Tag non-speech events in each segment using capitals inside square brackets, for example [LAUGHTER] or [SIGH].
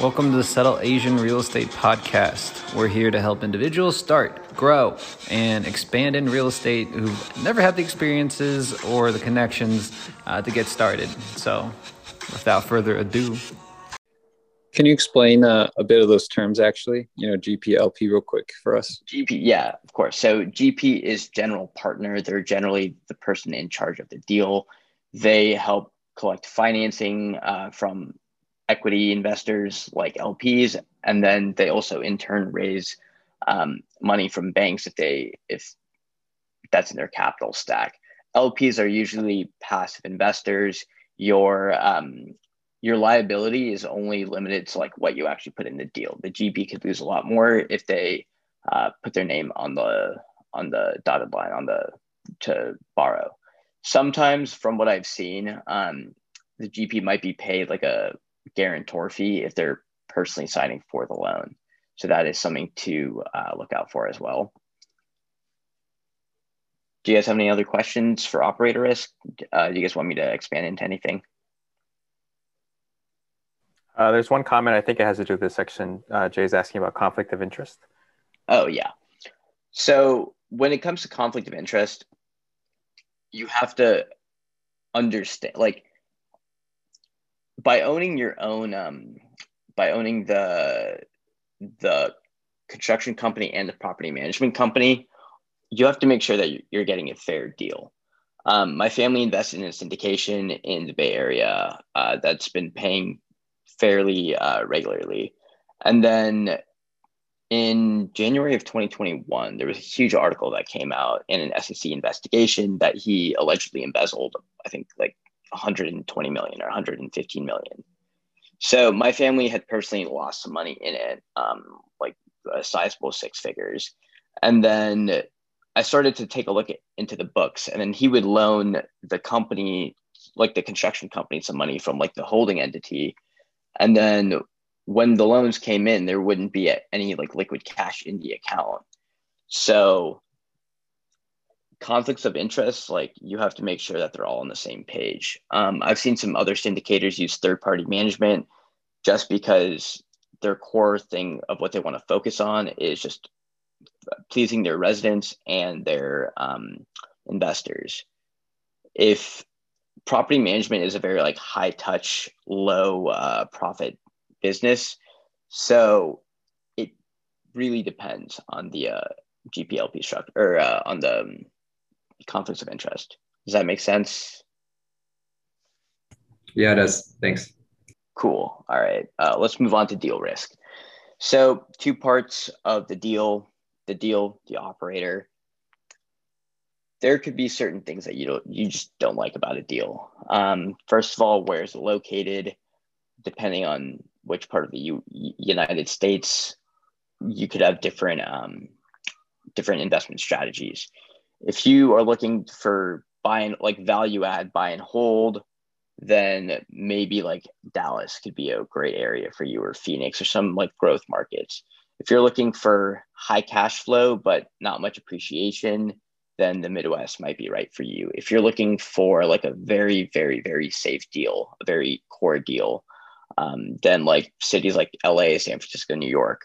Welcome to the Seattle Asian Real Estate Podcast. We're here to help individuals start, grow, and expand in real estate who've never had the experiences or the connections uh, to get started. So, without further ado, can you explain uh, a bit of those terms actually? You know, GPLP real quick for us. GP, yeah, of course. So GP is general partner. They're generally the person in charge of the deal. They help collect financing uh, from equity investors like LPs, and then they also in turn raise um, money from banks if they if that's in their capital stack. LPs are usually passive investors. Your um, your liability is only limited to like what you actually put in the deal. The GP could lose a lot more if they uh, put their name on the on the dotted line on the to borrow. Sometimes, from what I've seen, um, the GP might be paid like a guarantor fee if they're personally signing for the loan. So that is something to uh, look out for as well. Do you guys have any other questions for operator risk? Uh, do you guys want me to expand into anything? Uh, there's one comment, I think it has to do with this section. Uh, Jay's asking about conflict of interest. Oh, yeah. So when it comes to conflict of interest, you have to understand, like, by owning your own, um, by owning the the construction company and the property management company, you have to make sure that you're getting a fair deal. Um, my family invested in a syndication in the Bay Area uh, that's been paying fairly uh, regularly. And then in January of 2021, there was a huge article that came out in an SEC investigation that he allegedly embezzled, I think, like 120 million or 115 million. So my family had personally lost some money in it, um, like a sizable six figures. And then I started to take a look at, into the books, and then he would loan the company, like the construction company, some money from like the holding entity and then when the loans came in, there wouldn't be any like liquid cash in the account. So conflicts of interest, like you have to make sure that they're all on the same page. Um, I've seen some other syndicators use third party management just because their core thing of what they want to focus on is just pleasing their residents and their um, investors. If property management is a very like high touch, low uh, profit business. So it really depends on the uh, GPLP structure or uh, on the um, conflicts of interest. Does that make sense? Yeah, it does. Thanks. Cool. All right. Uh, let's move on to deal risk. So, two parts of the deal the deal, the operator, there could be certain things that you don't you just don't like about a deal. Um, first of all, where is it located? Depending on which part of the U- United States, you could have different um, different investment strategies. If you are looking for buying like value add, buy and hold, then maybe like Dallas could be a great area for you, or Phoenix, or some like growth markets. If you're looking for high cash flow but not much appreciation, then the Midwest might be right for you. If you're looking for like a very, very, very safe deal, a very core deal, um, then like cities like LA, San Francisco, New York,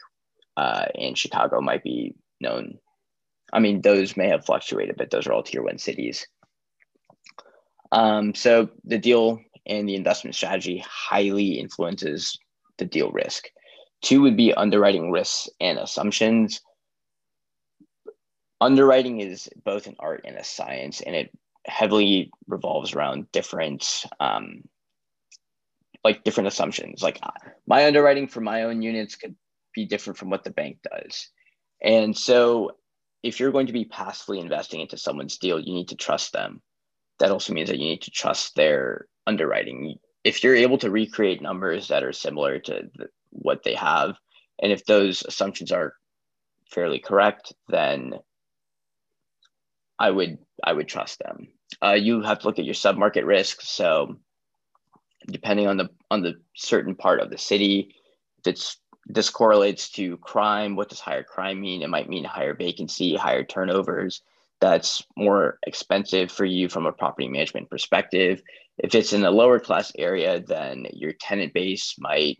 uh, and Chicago might be known. I mean, those may have fluctuated, but those are all tier one cities. Um, so the deal and the investment strategy highly influences the deal risk. Two would be underwriting risks and assumptions underwriting is both an art and a science, and it heavily revolves around different, um, like different assumptions. Like my underwriting for my own units could be different from what the bank does, and so if you're going to be passively investing into someone's deal, you need to trust them. That also means that you need to trust their underwriting. If you're able to recreate numbers that are similar to the, what they have, and if those assumptions are fairly correct, then I would I would trust them. Uh, you have to look at your submarket risk. So depending on the on the certain part of the city, if it's this correlates to crime. What does higher crime mean? It might mean higher vacancy, higher turnovers. That's more expensive for you from a property management perspective. If it's in a lower class area, then your tenant base might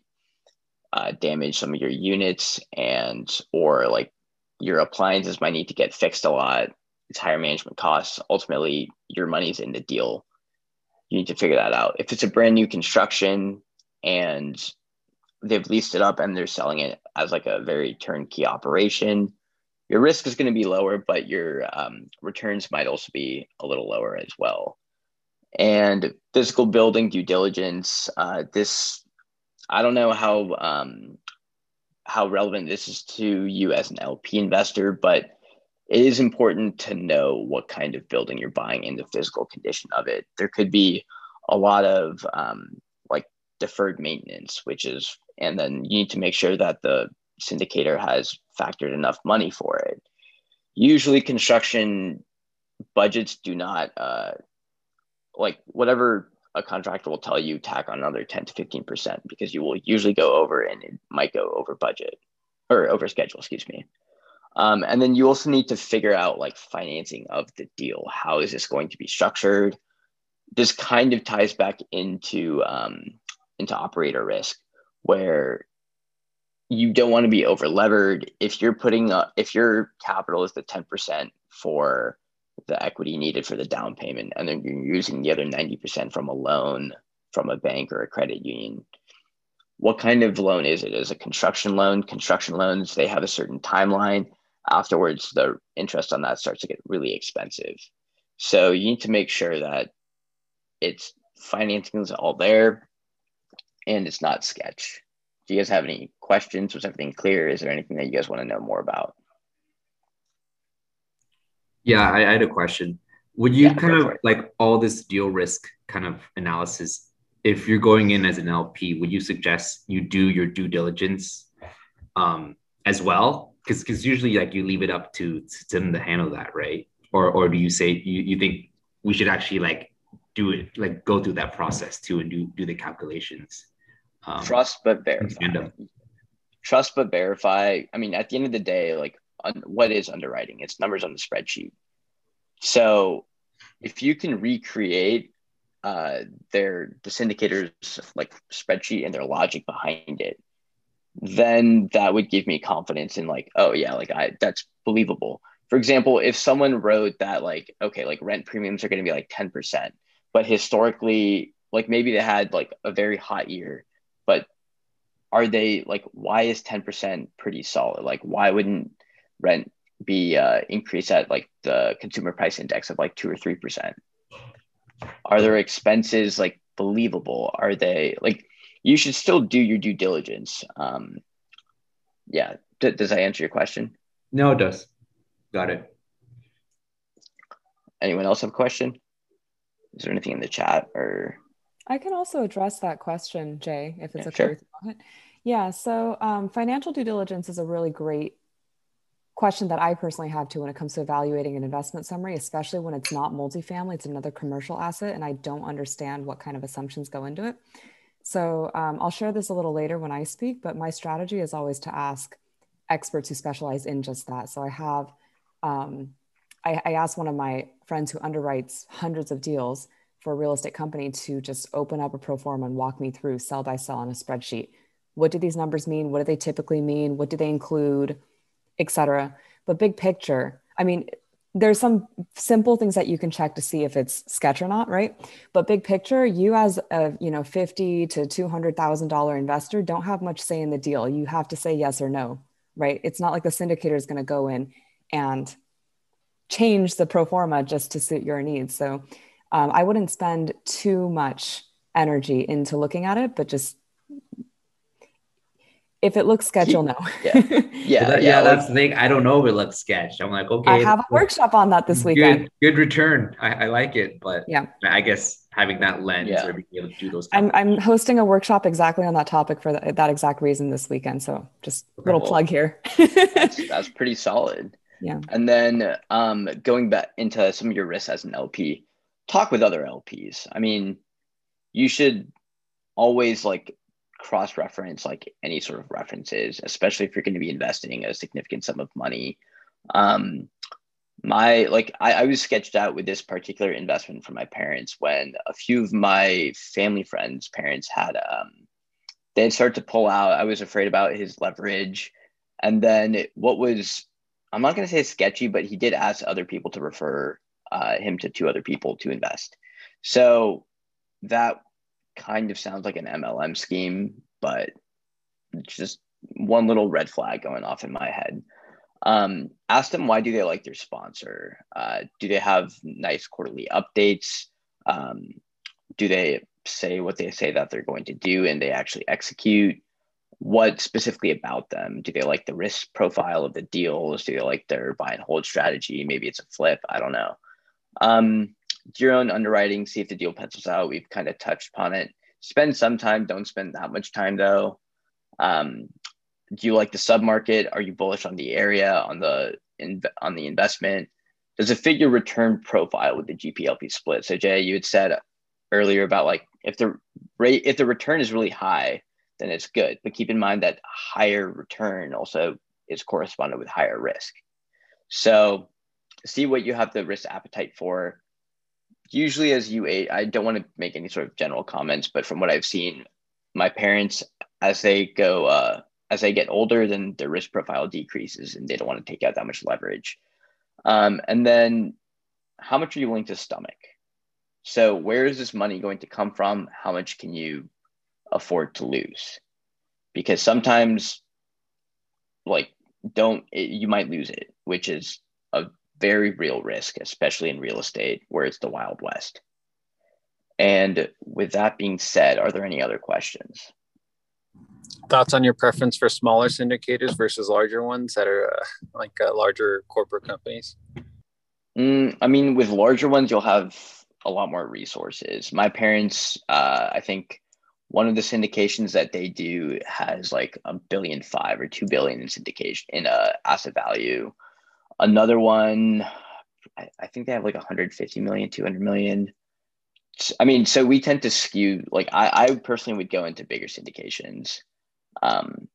uh, damage some of your units and or like your appliances might need to get fixed a lot it's higher management costs ultimately your money's in the deal you need to figure that out if it's a brand new construction and they've leased it up and they're selling it as like a very turnkey operation. Your risk is going to be lower but your um, returns might also be a little lower as well. And physical building due diligence uh, this i don't know how um, how relevant this is to you as an lp investor but it is important to know what kind of building you're buying and the physical condition of it. There could be a lot of um, like deferred maintenance which is and then you need to make sure that the syndicator has factored enough money for it usually construction budgets do not uh, like whatever a contractor will tell you tack on another 10 to 15% because you will usually go over and it might go over budget or over schedule, excuse me. Um, and then you also need to figure out like financing of the deal. How is this going to be structured? This kind of ties back into um, into operator risk, where you don't want to be over levered. If you're putting up, if your capital is the ten percent for the equity needed for the down payment, and then you're using the other 90% from a loan from a bank or a credit union. What kind of loan is it? Is it a construction loan? Construction loans, they have a certain timeline. Afterwards, the interest on that starts to get really expensive. So you need to make sure that it's financing is all there and it's not sketch. Do you guys have any questions? Was everything clear? Is there anything that you guys want to know more about? Yeah, I, I had a question. Would you yeah, kind of like all this deal risk kind of analysis? If you're going in as an LP, would you suggest you do your due diligence um, as well? Because because usually like you leave it up to, to them to handle that, right? Or or do you say you, you think we should actually like do it like go through that process too and do do the calculations? Um, Trust but verify. Trust but verify. I mean, at the end of the day, like what is underwriting? It's numbers on the spreadsheet. So if you can recreate uh, their the syndicators like spreadsheet and their logic behind it, then that would give me confidence in like, oh yeah, like I that's believable. For example, if someone wrote that like, okay, like rent premiums are going to be like 10%, but historically, like maybe they had like a very hot year, but are they like, why is 10% pretty solid? Like, why wouldn't rent be uh, increased at like the consumer price index of like two or three percent? Are their expenses like believable? Are they like you should still do your due diligence? Um, yeah, D- does that answer your question? No, it does. Got it. Anyone else have a question? Is there anything in the chat or? I can also address that question, Jay, if it's yeah, okay sure. with you. Yeah, so um, financial due diligence is a really great question that I personally have too when it comes to evaluating an investment summary, especially when it's not multifamily, it's another commercial asset, and I don't understand what kind of assumptions go into it. So um, I'll share this a little later when I speak, but my strategy is always to ask experts who specialize in just that. So I have, um, I, I asked one of my friends who underwrites hundreds of deals for a real estate company to just open up a pro forma and walk me through cell by cell on a spreadsheet. What do these numbers mean? What do they typically mean? What do they include? etc. But big picture, I mean, there's some simple things that you can check to see if it's sketch or not, right? But big picture, you as a you know fifty to two hundred thousand dollar investor don't have much say in the deal. You have to say yes or no, right? It's not like the syndicator is going to go in and change the pro forma just to suit your needs. So um, I wouldn't spend too much energy into looking at it, but just if it looks sketch, you'll know. yeah, [LAUGHS] yeah, that, yeah. That's the thing. I don't know if it looks sketch. I'm like, okay. I have a workshop on that this weekend. Good, good return. I, I, like it, but yeah, I guess having that lens yeah. or being able to do those. I'm I'm hosting a workshop exactly on that topic for that, that exact reason this weekend. So just okay. little plug here. that's, [LAUGHS] that's pretty solid. Yeah. And then um, going back into some of your risks as an LP, talk with other LPs. I mean, you should always like cross reference like any sort of references, especially if you're going to be investing a significant sum of money. Um, my like I, I was sketched out with this particular investment from my parents when a few of my family friends' parents had um, they start to pull out. I was afraid about his leverage. And then what was, I'm not going to say sketchy, but he did ask other people to refer uh, him to two other people to invest. So that kind of sounds like an MLM scheme, but just one little red flag going off in my head. Um, ask them why do they like their sponsor? Uh, do they have nice quarterly updates? Um, do they say what they say that they're going to do and they actually execute? What specifically about them? Do they like the risk profile of the deals? Do they like their buy and hold strategy? Maybe it's a flip. I don't know. Um, do your own underwriting, see if the deal pencils out. We've kind of touched upon it. Spend some time, don't spend that much time though. Um, do you like the submarket? Are you bullish on the area, on the in, on the investment? Does it fit your return profile with the GPLP split? So Jay, you had said earlier about like if the rate if the return is really high, then it's good. But keep in mind that higher return also is corresponded with higher risk. So see what you have the risk appetite for. Usually as you age, I don't want to make any sort of general comments, but from what I've seen, my parents, as they go, uh, as they get older, then their risk profile decreases and they don't want to take out that much leverage. Um, and then how much are you willing to stomach? So where is this money going to come from? How much can you afford to lose? Because sometimes like don't it, you might lose it, which is a very real risk, especially in real estate where it's the wild west. And with that being said, are there any other questions? Thoughts on your preference for smaller syndicators versus larger ones that are uh, like uh, larger corporate companies? Mm, I mean, with larger ones, you'll have a lot more resources. My parents, uh, I think one of the syndications that they do has like a billion five or two billion in syndication in uh, asset value. Another one, I, I think they have like 150 million, 200 million. I mean, so we tend to skew like I, I personally would go into bigger syndications. Um,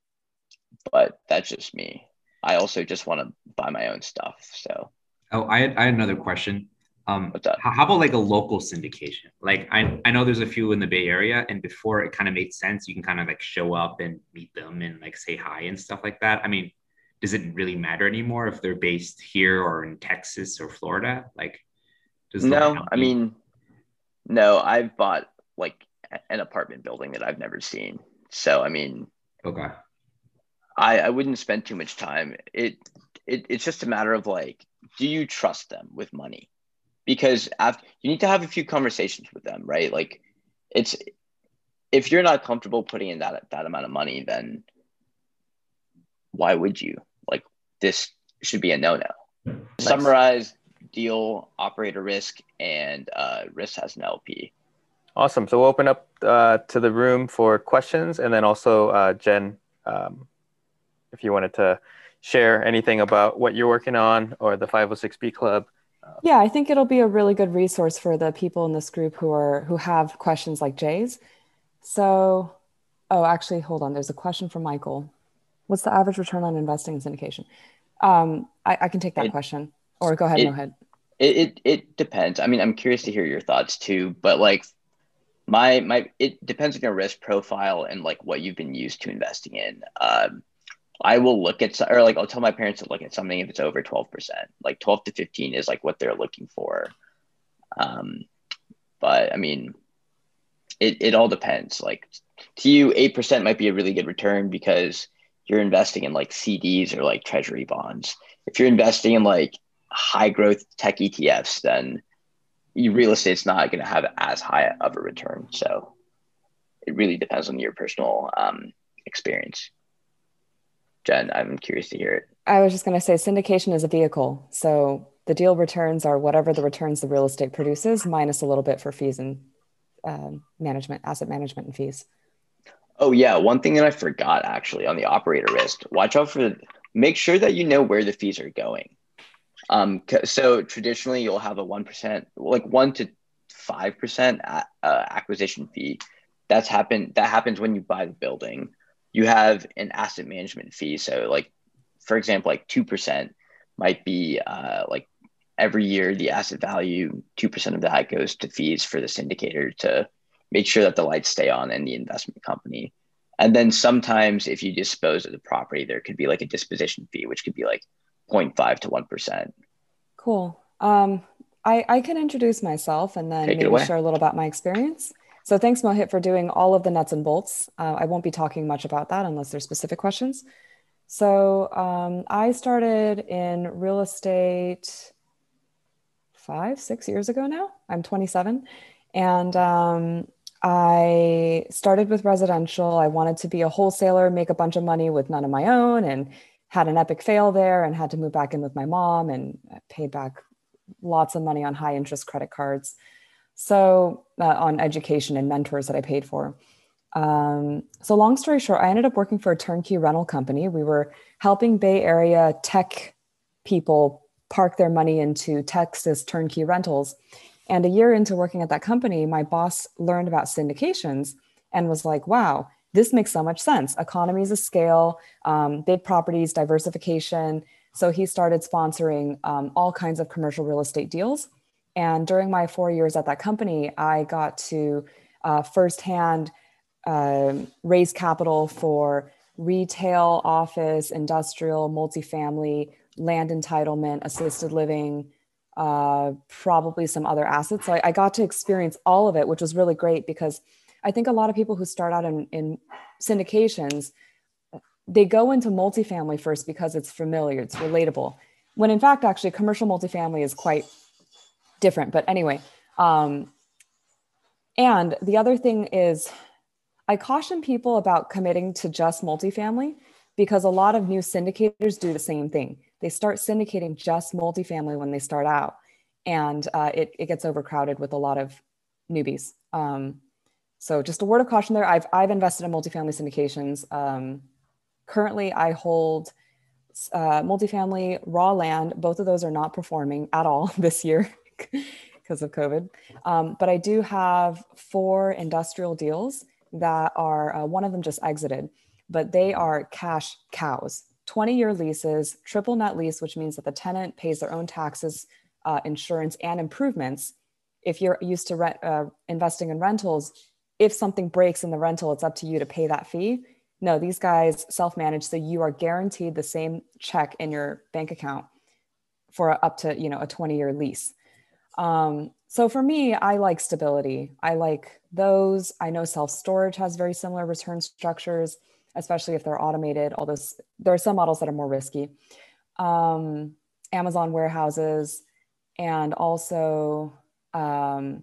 but that's just me. I also just want to buy my own stuff. So Oh, I had, I had another question. Um, how about like a local syndication? Like I, I know there's a few in the Bay Area, and before it kind of made sense, you can kind of like show up and meet them and like say hi and stuff like that. I mean, does it really matter anymore if they're based here or in Texas or Florida? Like, does no, I mean, no, I've bought like an apartment building that I've never seen. So I mean, okay, I I wouldn't spend too much time. It it it's just a matter of like, do you trust them with money? because after you need to have a few conversations with them, right? Like it's if you're not comfortable putting in that that amount of money, then why would you? Like this should be a no-no. Nice. Summarize deal, operator risk, and uh, risk has an LP. Awesome. So we'll open up uh, to the room for questions, and then also uh, Jen, um, if you wanted to share anything about what you're working on or the 506B Club. Yeah, I think it'll be a really good resource for the people in this group who are who have questions like Jay's. So, oh, actually, hold on. There's a question from Michael. What's the average return on investing in syndication? Um, I, I, can take that it, question, or go ahead. It, go ahead. It, it it depends. I mean, I'm curious to hear your thoughts too. But like, my my it depends on your risk profile and like what you've been used to investing in. Um, I will look at or like I'll tell my parents to look at something if it's over 12%. Like 12 to 15 is like what they're looking for. Um, but I mean, it, it all depends. Like to you, 8% might be a really good return because you're investing in like CDs or like treasury bonds. If you're investing in like high growth tech ETFs, then real estate's not going to have as high of a return. So it really depends on your personal um, experience. Jen, I'm curious to hear it. I was just going to say syndication is a vehicle. So the deal returns are whatever the returns the real estate produces minus a little bit for fees and um, management, asset management and fees. Oh yeah, one thing that I forgot actually on the operator risk. Watch out for make sure that you know where the fees are going. Um, so traditionally you'll have a one percent, like one to five percent uh, acquisition fee. That's happened. That happens when you buy the building you have an asset management fee. So, like, for example, like 2% might be uh, like every year the asset value, 2% of that goes to fees for the syndicator to make sure that the lights stay on in the investment company. And then sometimes if you dispose of the property, there could be like a disposition fee, which could be like 0.5 to 1%. Cool. Um, I, I can introduce myself and then Take maybe share a little about my experience. So thanks, Mohit, for doing all of the nuts and bolts. Uh, I won't be talking much about that unless there's specific questions. So um, I started in real estate five, six years ago now. I'm 27. And um, I started with residential. I wanted to be a wholesaler, make a bunch of money with none of my own, and had an epic fail there and had to move back in with my mom and paid back lots of money on high interest credit cards. So, uh, on education and mentors that I paid for. Um, so, long story short, I ended up working for a turnkey rental company. We were helping Bay Area tech people park their money into Texas turnkey rentals. And a year into working at that company, my boss learned about syndications and was like, wow, this makes so much sense. Economies of scale, um, big properties, diversification. So he started sponsoring um, all kinds of commercial real estate deals. And during my four years at that company, I got to uh, firsthand uh, raise capital for retail, office, industrial, multifamily, land entitlement, assisted living, uh, probably some other assets. So I, I, got to experience all of it, which was really great because I think a lot of people who start out in, in syndications, they go into multifamily first because it's familiar, it's relatable. When in fact, actually, commercial multifamily is quite different. But anyway, um, and the other thing is, I caution people about committing to just multifamily because a lot of new syndicators do the same thing they start syndicating just multifamily when they start out, and uh, it, it gets overcrowded with a lot of newbies. Um, so just a word of caution there. I've, I've invested in multifamily syndications. Um, currently, I hold uh, multifamily raw land. Both of those are not performing at all [LAUGHS] this year [LAUGHS] because of COVID. Um, but I do have four industrial deals that are, uh, one of them just exited, but they are cash cows. 20 year leases, triple net lease, which means that the tenant pays their own taxes, uh, insurance, and improvements. If you're used to rent, uh, investing in rentals, if something breaks in the rental, it's up to you to pay that fee. No, these guys self manage, so you are guaranteed the same check in your bank account for up to you know a 20 year lease. Um, so for me, I like stability. I like those. I know self storage has very similar return structures especially if they're automated. All those, there are some models that are more risky. Um, Amazon warehouses, and also um,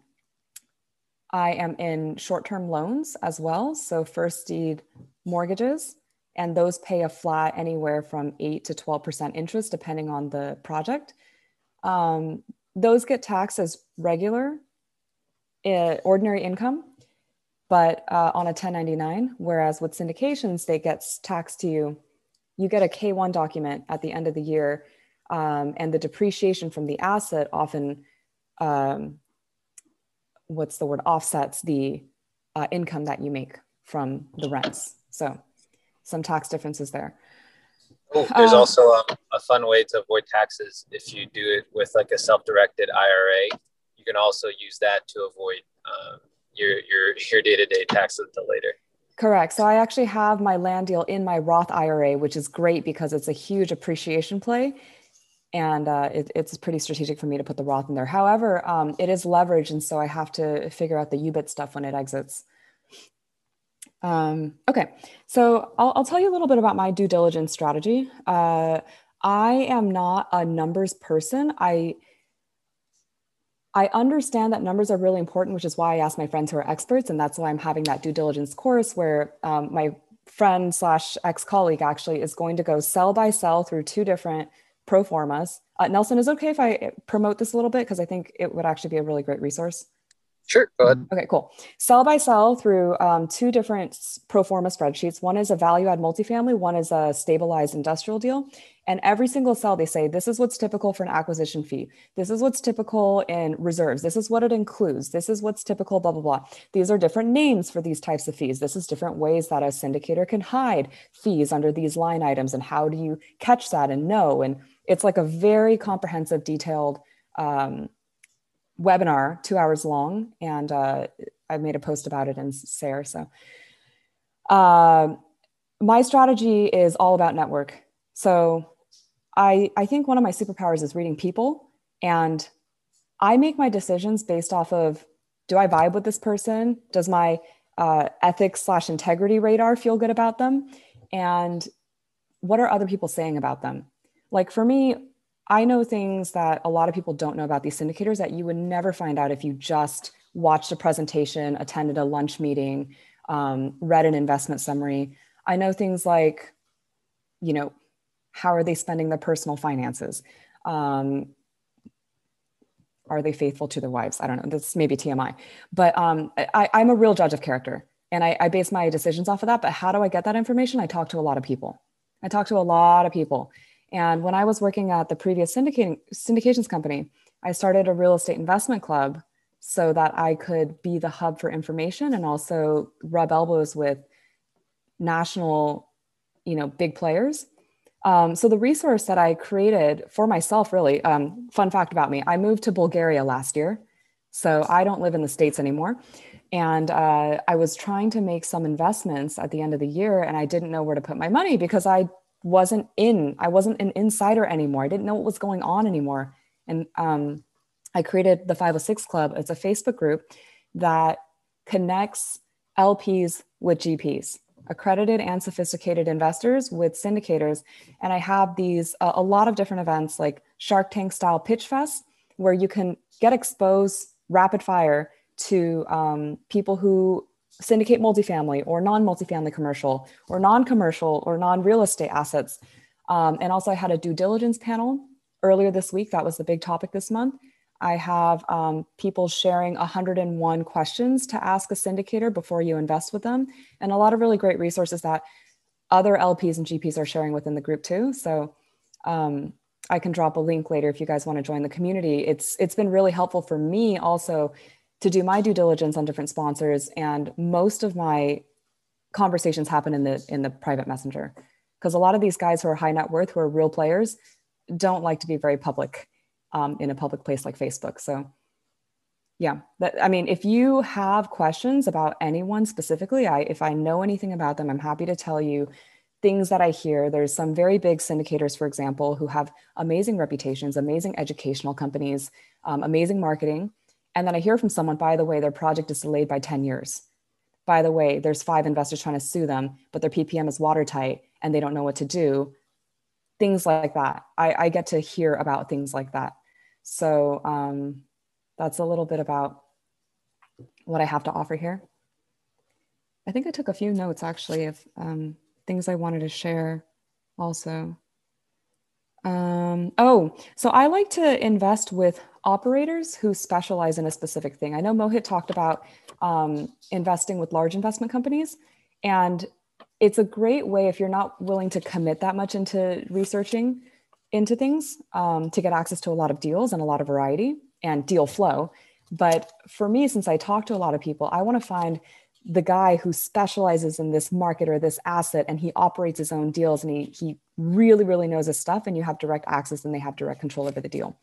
I am in short term loans as well. So, first deed mortgages, and those pay a flat anywhere from 8 to 12% interest, depending on the project. Um, those get taxed as regular, uh, ordinary income but uh, on a 1099. Whereas with syndications, they gets taxed to you. You get a K1 document at the end of the year, um, and the depreciation from the asset often, um, what's the word, offsets the uh, income that you make from the rents. So some tax differences there. Oh, there's uh, also um, a fun way to avoid taxes if you do it with like a self-directed IRA. You can also use that to avoid um, your your your day to day taxes until later. Correct. So I actually have my land deal in my Roth IRA, which is great because it's a huge appreciation play, and uh, it, it's pretty strategic for me to put the Roth in there. However, um, it is leveraged, and so I have to figure out the UBIT stuff when it exits. Um, okay, so I'll, I'll, tell you a little bit about my due diligence strategy. Uh, I am not a numbers person. I I understand that numbers are really important, which is why I ask my friends who are experts, and that's why I'm having that due diligence course where um, my friend slash ex colleague actually is going to go cell by cell through two different pro formas. Uh, Nelson, is it okay if I promote this a little bit because I think it would actually be a really great resource. Sure, go ahead. Okay, cool. Cell by cell through um, two different pro forma spreadsheets. One is a value add multifamily, one is a stabilized industrial deal. And every single cell, they say, this is what's typical for an acquisition fee. This is what's typical in reserves. This is what it includes. This is what's typical, blah, blah, blah. These are different names for these types of fees. This is different ways that a syndicator can hide fees under these line items. And how do you catch that and know? And it's like a very comprehensive, detailed um, webinar, two hours long. And uh, I made a post about it in SARE. So Uh, my strategy is all about network. So I, I think one of my superpowers is reading people. And I make my decisions based off of do I vibe with this person? Does my uh, ethics slash integrity radar feel good about them? And what are other people saying about them? Like for me, I know things that a lot of people don't know about these syndicators that you would never find out if you just watched a presentation, attended a lunch meeting, um, read an investment summary. I know things like, you know, how are they spending their personal finances? Um, are they faithful to their wives? I don't know. That's maybe TMI, but um, I, am a real judge of character, and I, I base my decisions off of that. But how do I get that information? I talk to a lot of people. I talk to a lot of people, and when I was working at the previous syndicating syndications company, I started a real estate investment club so that I could be the hub for information and also rub elbows with national, you know, big players. Um, so the resource that I created for myself, really, um, fun fact about me, I moved to Bulgaria last year. So I don't live in the States anymore. And uh, I was trying to make some investments at the end of the year, and I didn't know where to put my money because I wasn't in, I wasn't an insider anymore. I didn't know what was going on anymore. And um, I created the 506 Club. It's a Facebook group that connects LPs with GPs, accredited and sophisticated investors with syndicators. And I have these, uh, a lot of different events like Shark Tank style pitch fest, where you can get exposed rapid fire to um, people who syndicate multifamily or non multifamily commercial or non commercial or non real estate assets. Um, and also, I had a due diligence panel earlier this week. That was the big topic this month. I have um, people sharing 101 questions to ask a syndicator before you invest with them, and a lot of really great resources that other LPs and GPs are sharing within the group too. So um, I can drop a link later if you guys want to join the community. It's it's been really helpful for me also to do my due diligence on different sponsors, and most of my conversations happen in the in the private messenger because a lot of these guys who are high net worth, who are real players, don't like to be very public um, in a public place like Facebook. So yeah, that, I mean, if you have questions about anyone specifically, I, if I know anything about them, I'm happy to tell you things that I hear. There's some very big syndicators, for example, who have amazing reputations, amazing educational companies, um, amazing marketing. And then I hear from someone, by the way, their project is delayed by 10 years. By the way, there's five investors trying to sue them, but their PPM is watertight and they don't know what to do. Things like that. I, I get to hear about things like that. So um, that's a little bit about what I have to offer here. I think I took a few notes actually of um, things I wanted to share also. Um, oh, so I like to invest with operators who specialize in a specific thing. I know Mohit talked about um, investing with large investment companies, and it's a great way if you're not willing to commit that much into researching into things um, to get access to a lot of deals and a lot of variety and deal flow. But for me, since I talk to a lot of people, I want to find the guy who specializes in this market or this asset and he operates his own deals and he, he really, really knows his stuff and you have direct access and they have direct control over the deal.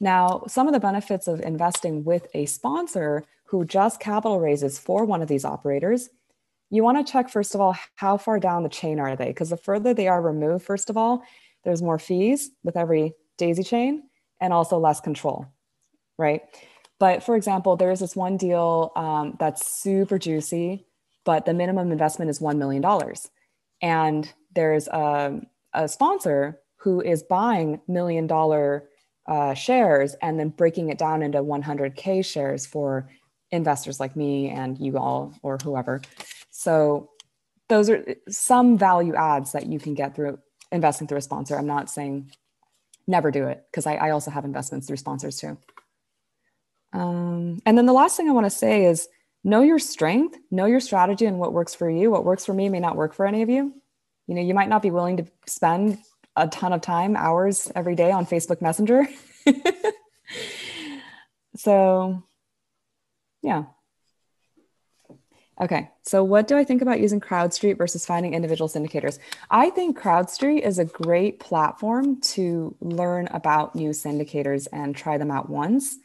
Now, some of the benefits of investing with a sponsor who just capital raises for one of these operators, you want to check, first of all, how far down the chain are they? Because the further they are removed, first of all, there's more fees with every daisy chain and also less control, right? But for example, there's this one deal um, that's super juicy, but the minimum investment is $1 million. And there's a, a sponsor who is buying million dollar uh, shares and then breaking it down into 100K shares for investors like me and you all or whoever. So those are some value adds that you can get through investing through a sponsor. I'm not saying never do it because I, I, also have investments through sponsors too. Um, and then the last thing I want to say is know your strength, know your strategy and what works for you. What works for me may not work for any of you. You know, you might not be willing to spend a ton of time, hours every day on Facebook Messenger. [LAUGHS] so, yeah, Okay, so what do I think about using CrowdStreet versus finding individual syndicators? I think CrowdStreet is a great platform to learn about new syndicators and try them out once.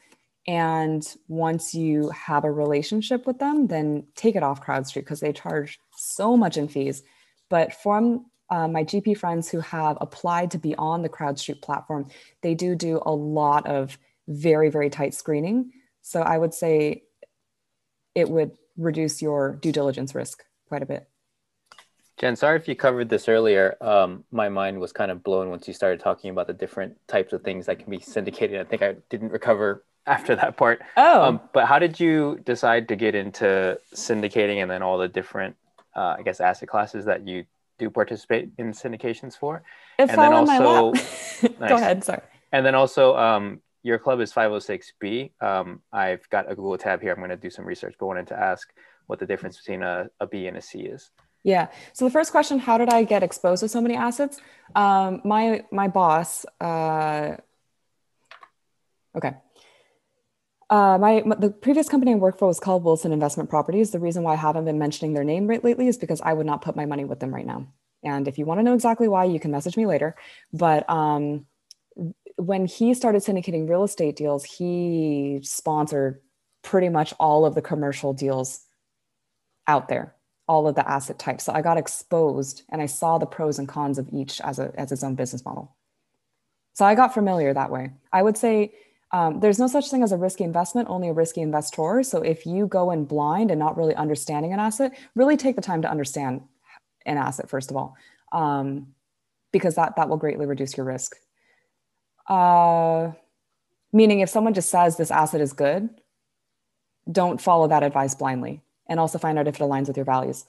And once you have a relationship with them, then take it off CrowdStreet because they charge so much in fees. But from uh, my GP friends who have applied to be on the CrowdStreet platform, they do do a lot of very, very tight screening. So I would say it would reduce your due diligence risk quite a bit. Jen, sorry if you covered this earlier. Um, my mind was kind of blown once you started talking about the different types of things that can be syndicated. I think I didn't recover after that part. Oh. Um, but how did you decide to get into syndicating and then all the different, uh, I guess, asset classes that you do participate in syndications for? It and then also, [LAUGHS] nice. Go ahead. Sorry. And then also, um, your club is 506B. Um, I've got a Google tab here. I'm going to do some research, but wanted to ask what the difference between a, a B and a C is. Yeah. So the first question, how did I get exposed to so many assets? Um, my my boss. Uh, okay. Uh, my, my, the previous company I worked for was called Wilson Investment Properties. The reason why I haven't been mentioning their name right lately is because I would not put my money with them right now. And if you want to know exactly why, you can message me later. But um, when he started syndicating real estate deals, he sponsored pretty much all of the commercial deals out there all of the asset types. So I got exposed and I saw the pros and cons of each as, a, as its own business model. So I got familiar that way. I would say um, there's no such thing as a risky investment, only a risky investor. So if you go in blind and not really understanding an asset, really take the time to understand an asset, first of all, um, because that, that will greatly reduce your risk. Uh, meaning if someone just says this asset is good, don't follow that advice blindly and also find out if it aligns with your values.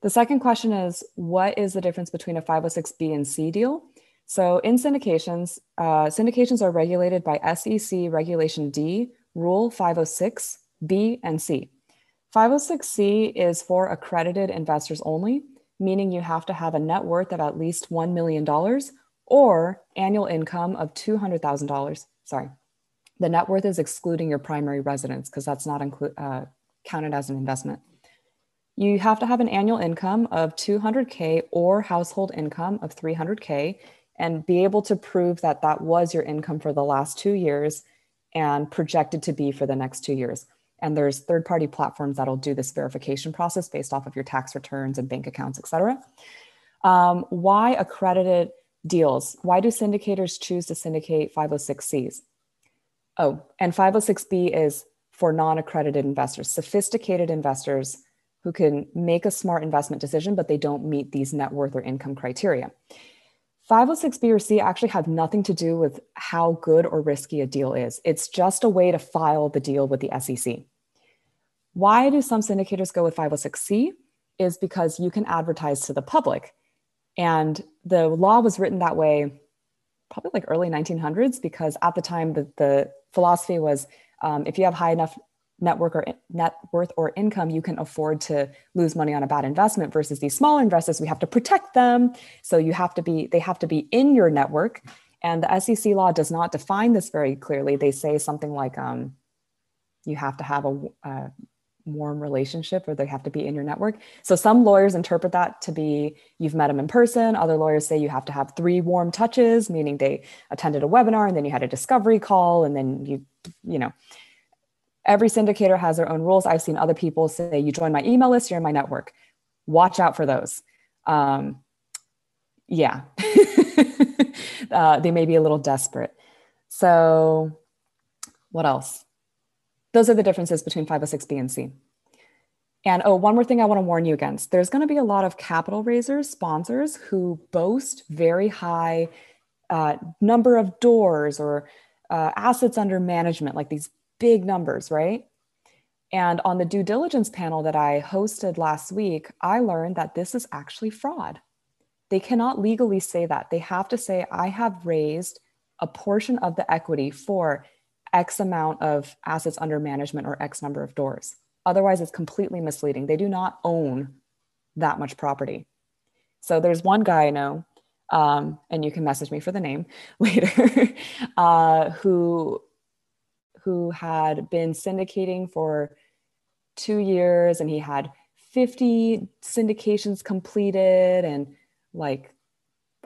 The second question is what is the difference between a 506B and C deal? So in syndications, uh, syndications are regulated by SEC Regulation D, Rule 506, B, and C. 506C is for accredited investors only, meaning you have to have a net worth of at least $1 million or annual income of $200,000. Sorry. The net worth is excluding your primary residence because that's not inclu- uh, counted as an investment. You have to have an annual income of 200K or household income of 300K and be able to prove that that was your income for the last two years and projected to be for the next two years. And there's third party platforms that'll do this verification process based off of your tax returns and bank accounts, et cetera. Um, why accredited deals? Why do syndicators choose to syndicate 506Cs? Oh, and 506B is for non accredited investors, sophisticated investors who can make a smart investment decision, but they don't meet these net worth or income criteria. 506B or C actually have nothing to do with how good or risky a deal is. It's just a way to file the deal with the SEC. Why do some syndicators go with 506C? Is because you can advertise to the public. And the law was written that way probably like early 1900s because at the time the, the philosophy was um, if you have high enough network or net worth or income, you can afford to lose money on a bad investment versus these smaller investors, we have to protect them. So you have to be, they have to be in your network. And the SEC law does not define this very clearly. They say something like um, you have to have a, a warm relationship or they have to be in your network. So some lawyers interpret that to be you've met them in person. Other lawyers say you have to have three warm touches, meaning they attended a webinar and then you had a discovery call and then you, you know, every syndicator has their own rules. I've seen other people say, you join my email list, you're in my network. Watch out for those. Um, yeah, [LAUGHS] uh, they may be a little desperate. So, what else? Those are the differences between 506B and C. And oh, one more thing I want to warn you against there's going to be a lot of capital raisers, sponsors who boast very high uh, number of doors or uh, assets under management, like these big numbers, right? And on the due diligence panel that I hosted last week, I learned that this is actually fraud. They cannot legally say that. They have to say, I have raised a portion of the equity for X amount of assets under management or X number of doors. Otherwise, it's completely misleading. They do not own that much property. So there's one guy I know, um, and you can message me for the name [LAUGHS] later, uh, who who had been syndicating for two years and he had 50 syndications completed and like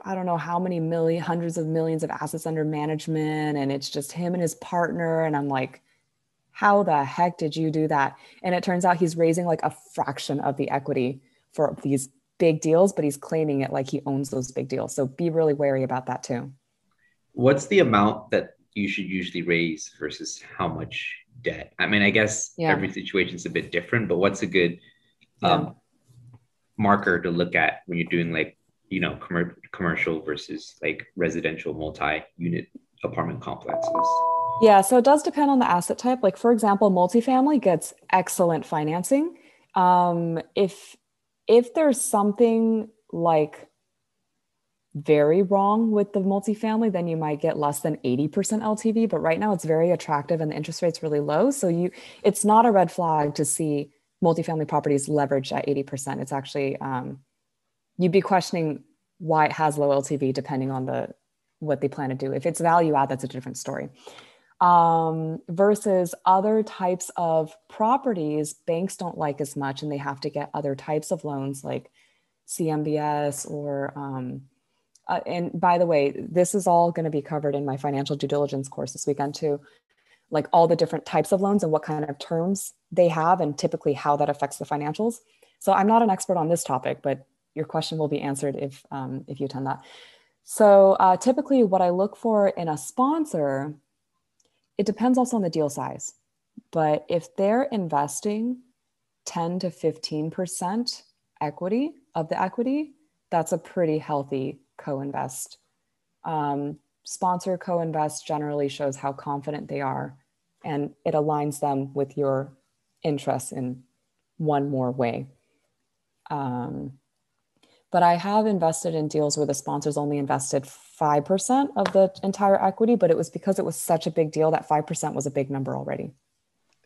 I don't know how many million, hundreds of millions of assets under management. And it's just him and his partner. And I'm like, how the heck did you do that? And it turns out he's raising like a fraction of the equity for these big deals, but he's claiming it like he owns those big deals. So be really wary about that too. What's the amount that you should usually raise versus how much debt? I mean, I guess yeah. every situation is a bit different, but what's a good um, marker to look at when you're doing like, you know, com- commercial versus like residential multi-unit apartment complexes? Yeah, so it does depend on the asset type. Like, for example, multifamily gets excellent financing. Um, if if there's something like very wrong with the multifamily, then you might get less than 80% LTV. But right now it's very attractive and the interest rate's really low. So you it's not a red flag to see multifamily properties leveraged at 80%. It's actually um, you'd be questioning why it has low LTV depending on the what they plan to do. If it's value add, that's a different story um, versus other types of properties banks don't like as much and they have to get other types of loans like CMBS or um, uh, and by the way this is all going to be covered in my financial due diligence course this weekend too. Like all the different types of loans and what kind of terms they have and typically how that affects the financials. So i'm not an expert on this topic but your question will be answered if um, if you attend that. So uh, typically what i look for in a sponsor it depends also on the deal size. But if they're investing 10 to 15% equity of the equity, that's a pretty healthy co invest. Um, sponsor co invest generally shows how confident they are and it aligns them with your interests in one more way. Um, but I have invested in deals where the sponsors only invested 5% of the entire equity, but it was because it was such a big deal that 5% was a big number already.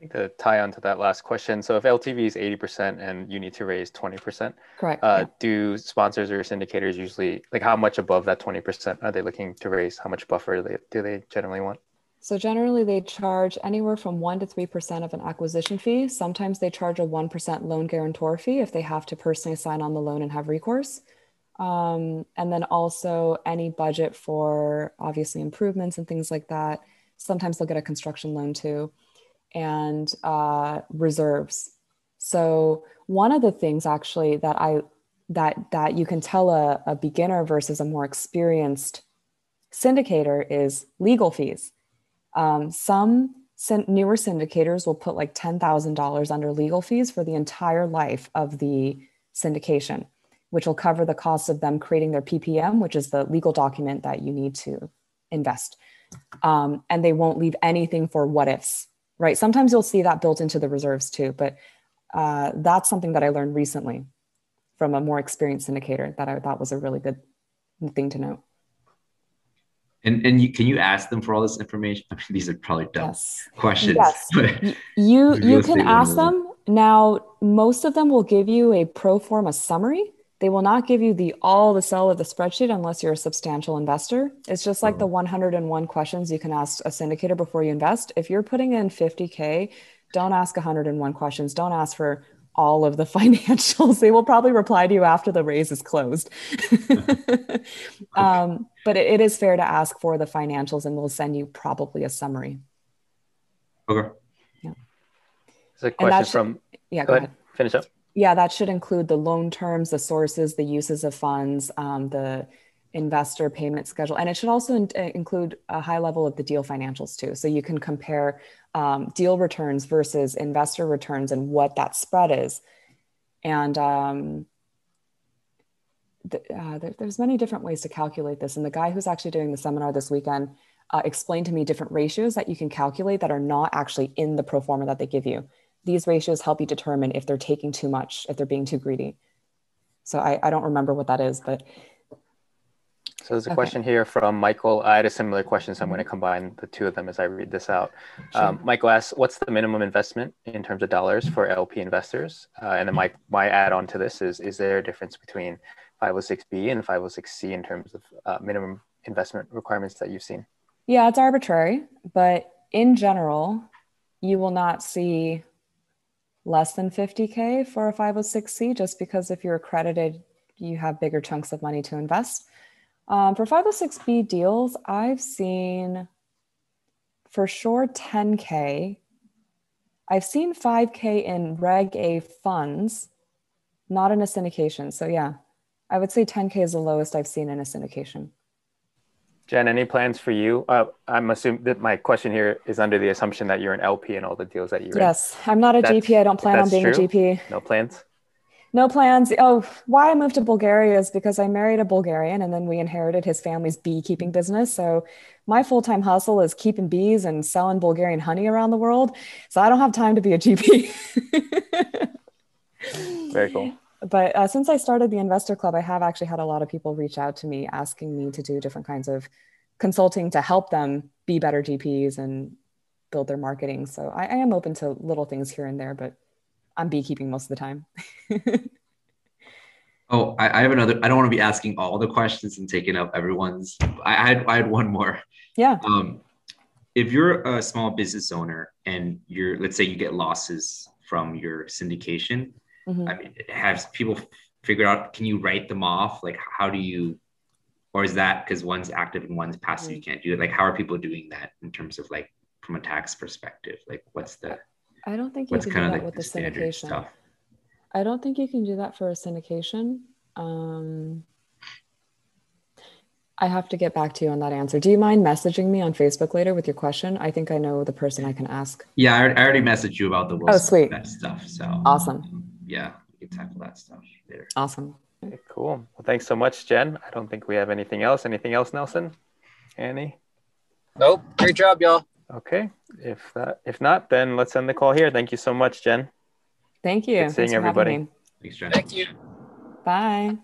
Think to tie on to that last question. So if LTV is 80% and you need to raise 20%, correct. Uh, yeah. Do sponsors or syndicators usually like how much above that 20% are they looking to raise? How much buffer do they, do they generally want? So generally they charge anywhere from 1 to 3% of an acquisition fee. Sometimes they charge a 1% loan guarantor fee if they have to personally sign on the loan and have recourse. Um, and then also any budget for obviously improvements and things like that. Sometimes they'll get a construction loan too, and uh, reserves. So one of the things actually that I that that you can tell a, a beginner versus a more experienced syndicator is legal fees um, some newer syndicators will put like $10,000 under legal fees for the entire life of the syndication, which will cover the cost of them creating their PPM, which is the legal document that you need to invest. Um, and they won't leave anything for what ifs, right? Sometimes you'll see that built into the reserves too, but uh, that's something that I learned recently from a more experienced syndicator that I thought was a really good thing to know. And and you, can you ask them for all this information? I mean, these are probably dumb yes. questions. Yes, [LAUGHS] you you can ask them. Now, most of them will give you a pro forma summary. They will not give you the all the cell of the spreadsheet unless you're a substantial investor. It's just like oh. the 101 questions you can ask a syndicator before you invest. If you're putting in 50k, don't ask 101 questions. Don't ask for all of the [LAUGHS] financials. They will probably reply to you after the raise is closed. [LAUGHS] um, but it, it is fair to ask for the financials and we'll send you probably a summary. Okay. Yeah. There's a question should, from, yeah, go, go ahead. ahead. Finish up. Yeah, that should include the loan terms, the sources, the uses of funds, um, the investor payment schedule. And it should also in- uh, include a high level of the deal financials too. So you can compare um, deal returns versus investor returns and what that spread is. And um, uh, there, there's many different ways to calculate this. And the guy who's actually doing the seminar this weekend uh, explained to me different ratios that you can calculate that are not actually in the pro forma that they give you. These ratios help you determine if they're taking too much, if they're being too greedy. So I, I don't remember what that is, but so there's a okay. question here from Michael. I had a similar question, so I'm going to combine the two of them as I read this out. Sure. Um, Michael asks, "What's the minimum investment in terms of dollars for LP investors?" Uh, and then my my add on to this is: Is there a difference between 506B and 506C in terms of uh, minimum investment requirements that you've seen? Yeah, it's arbitrary, but in general, you will not see less than 50k for a 506C just because if you're accredited, you have bigger chunks of money to invest. Um, for 506B deals, I've seen for sure 10K. I've seen 5K in Reg A funds, not in a syndication. So yeah, I would say 10K is the lowest I've seen in a syndication. Jen, any plans for you? Uh, I'm assuming that my question here is under the assumption that you're an LP in all the deals that you're yes, in. Yes, I'm not a that's, GP. I don't plan on being true, a GP. No plans? No plans. Oh, why I moved to Bulgaria is because I married a Bulgarian and then we inherited his family's beekeeping business. So my full time hustle is keeping bees and selling Bulgarian honey around the world. So I don't have time to be a GP. [LAUGHS] Very cool but uh, since I started the investor club, I have actually had a lot of people reach out to me asking me to do different kinds of consulting to help them be better GPs and build their marketing. So I, I am open to little things here and there, but I'm beekeeping most of the time. [LAUGHS] oh, I, I, have another. I don't want to be asking all the questions and taking up everyone's. I, I had I had one more. Yeah. Um, if you're a small business owner and you're, let's say, you get losses from your syndication Mm-hmm. I mean, have people figured out? Can you write them off? Like, how do you? Or is that because one's active and one's passive? Mm-hmm. You can't do it. Like, how are people doing that in terms of like from a tax perspective? Like, what's the? I don't think you can do that like with the, syndication. Stuff? I don't think you can do that for a syndication. Um, I have to get back to you on that answer. Do you mind messaging me on Facebook later with your question? I think I know the person I can ask. Yeah, I already messaged you about the Wilson oh, sweet. stuff. So awesome yeah, we can tackle that stuff later. Awesome. Okay, cool. Well, thanks so much, Jen. I don't think we have anything else. Anything else, Nelson? Annie? Nope. Great job, y'all. Okay. If that, if not, then let's end the call here. Thank you so much, Jen. Thank you. Good seeing everybody. Thanks, Jen. Thank you. Bye.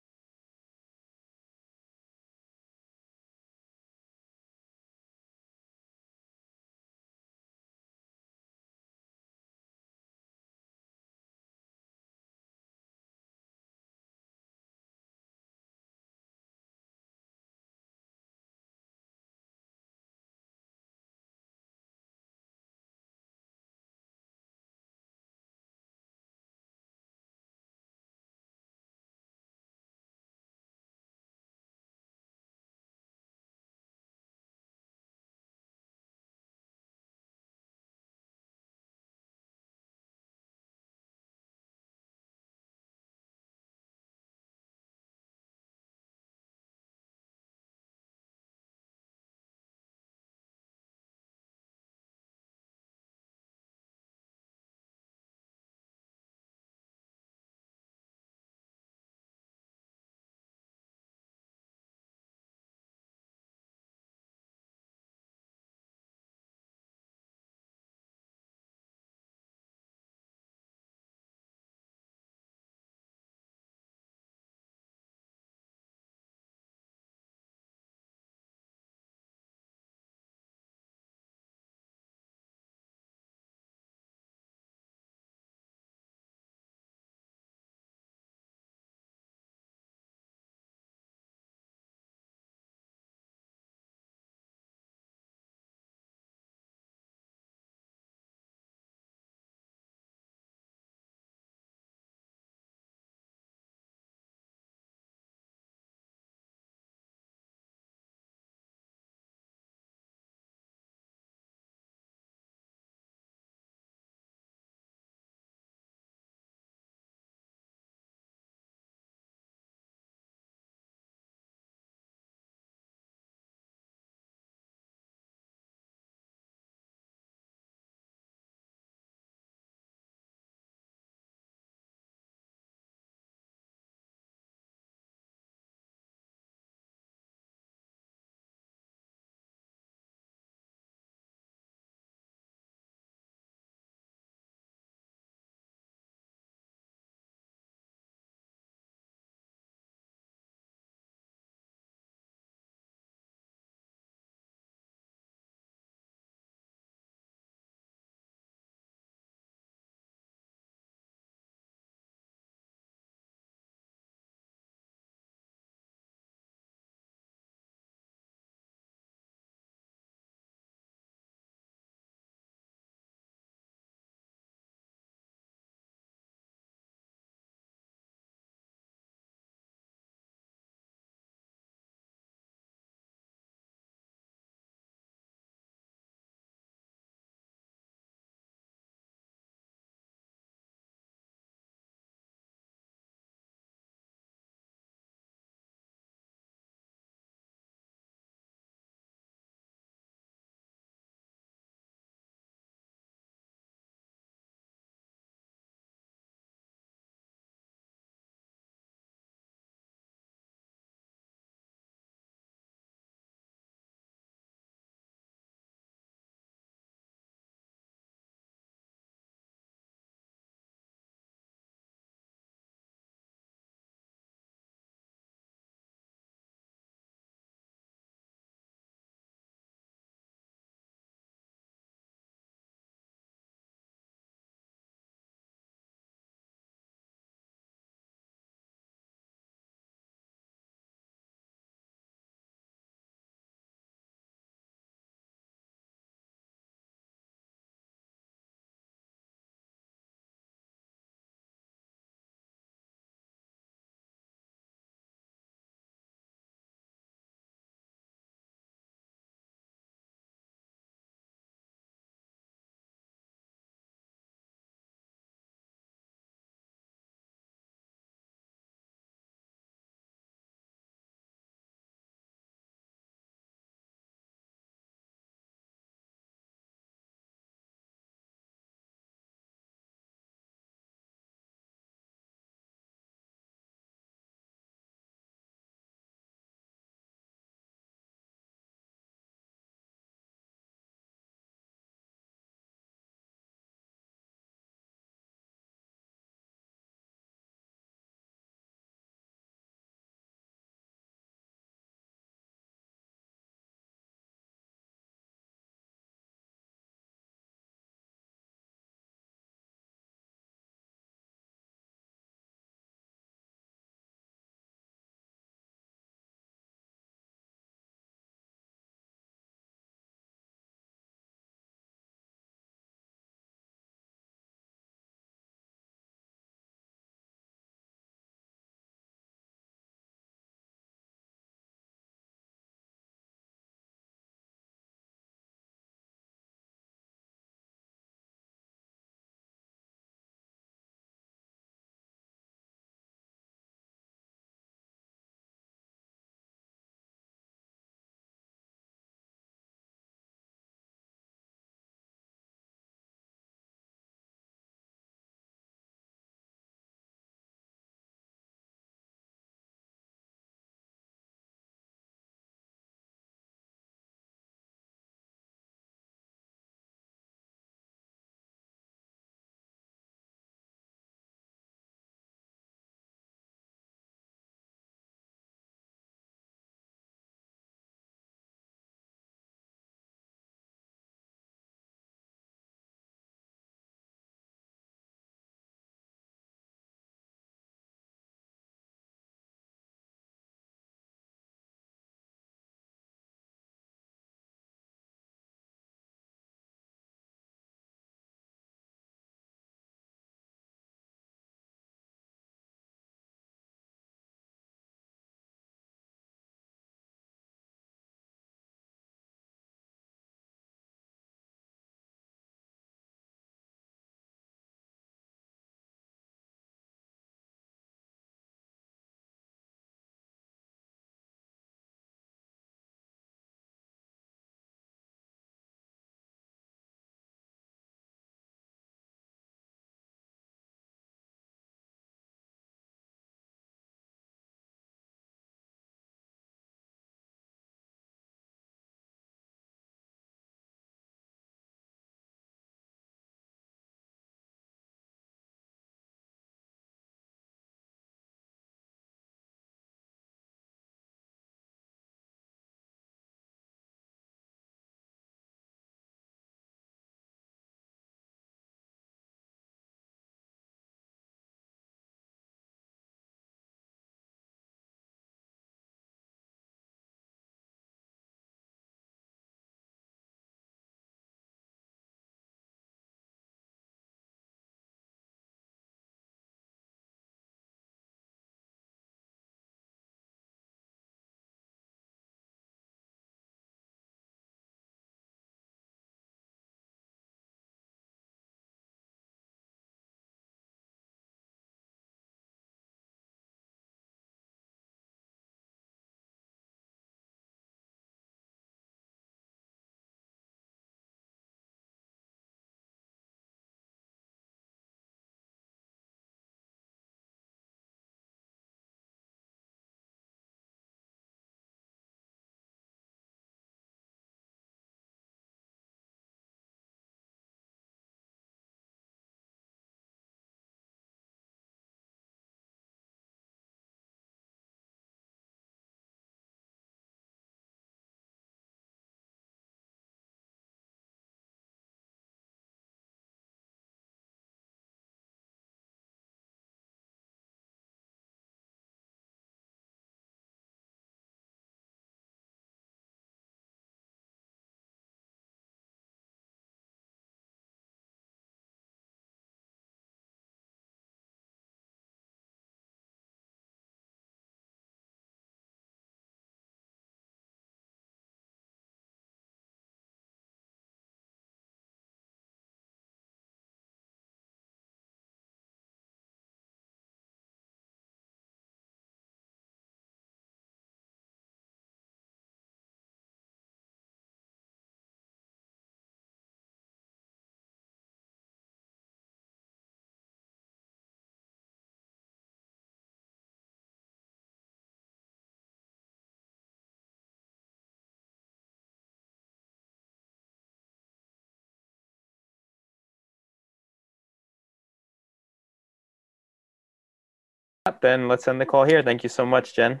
Then let's end the call here. Thank you so much, Jen.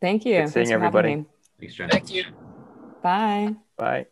Thank you. Good seeing everybody. Thanks, Jen. Thank you. Bye. Bye.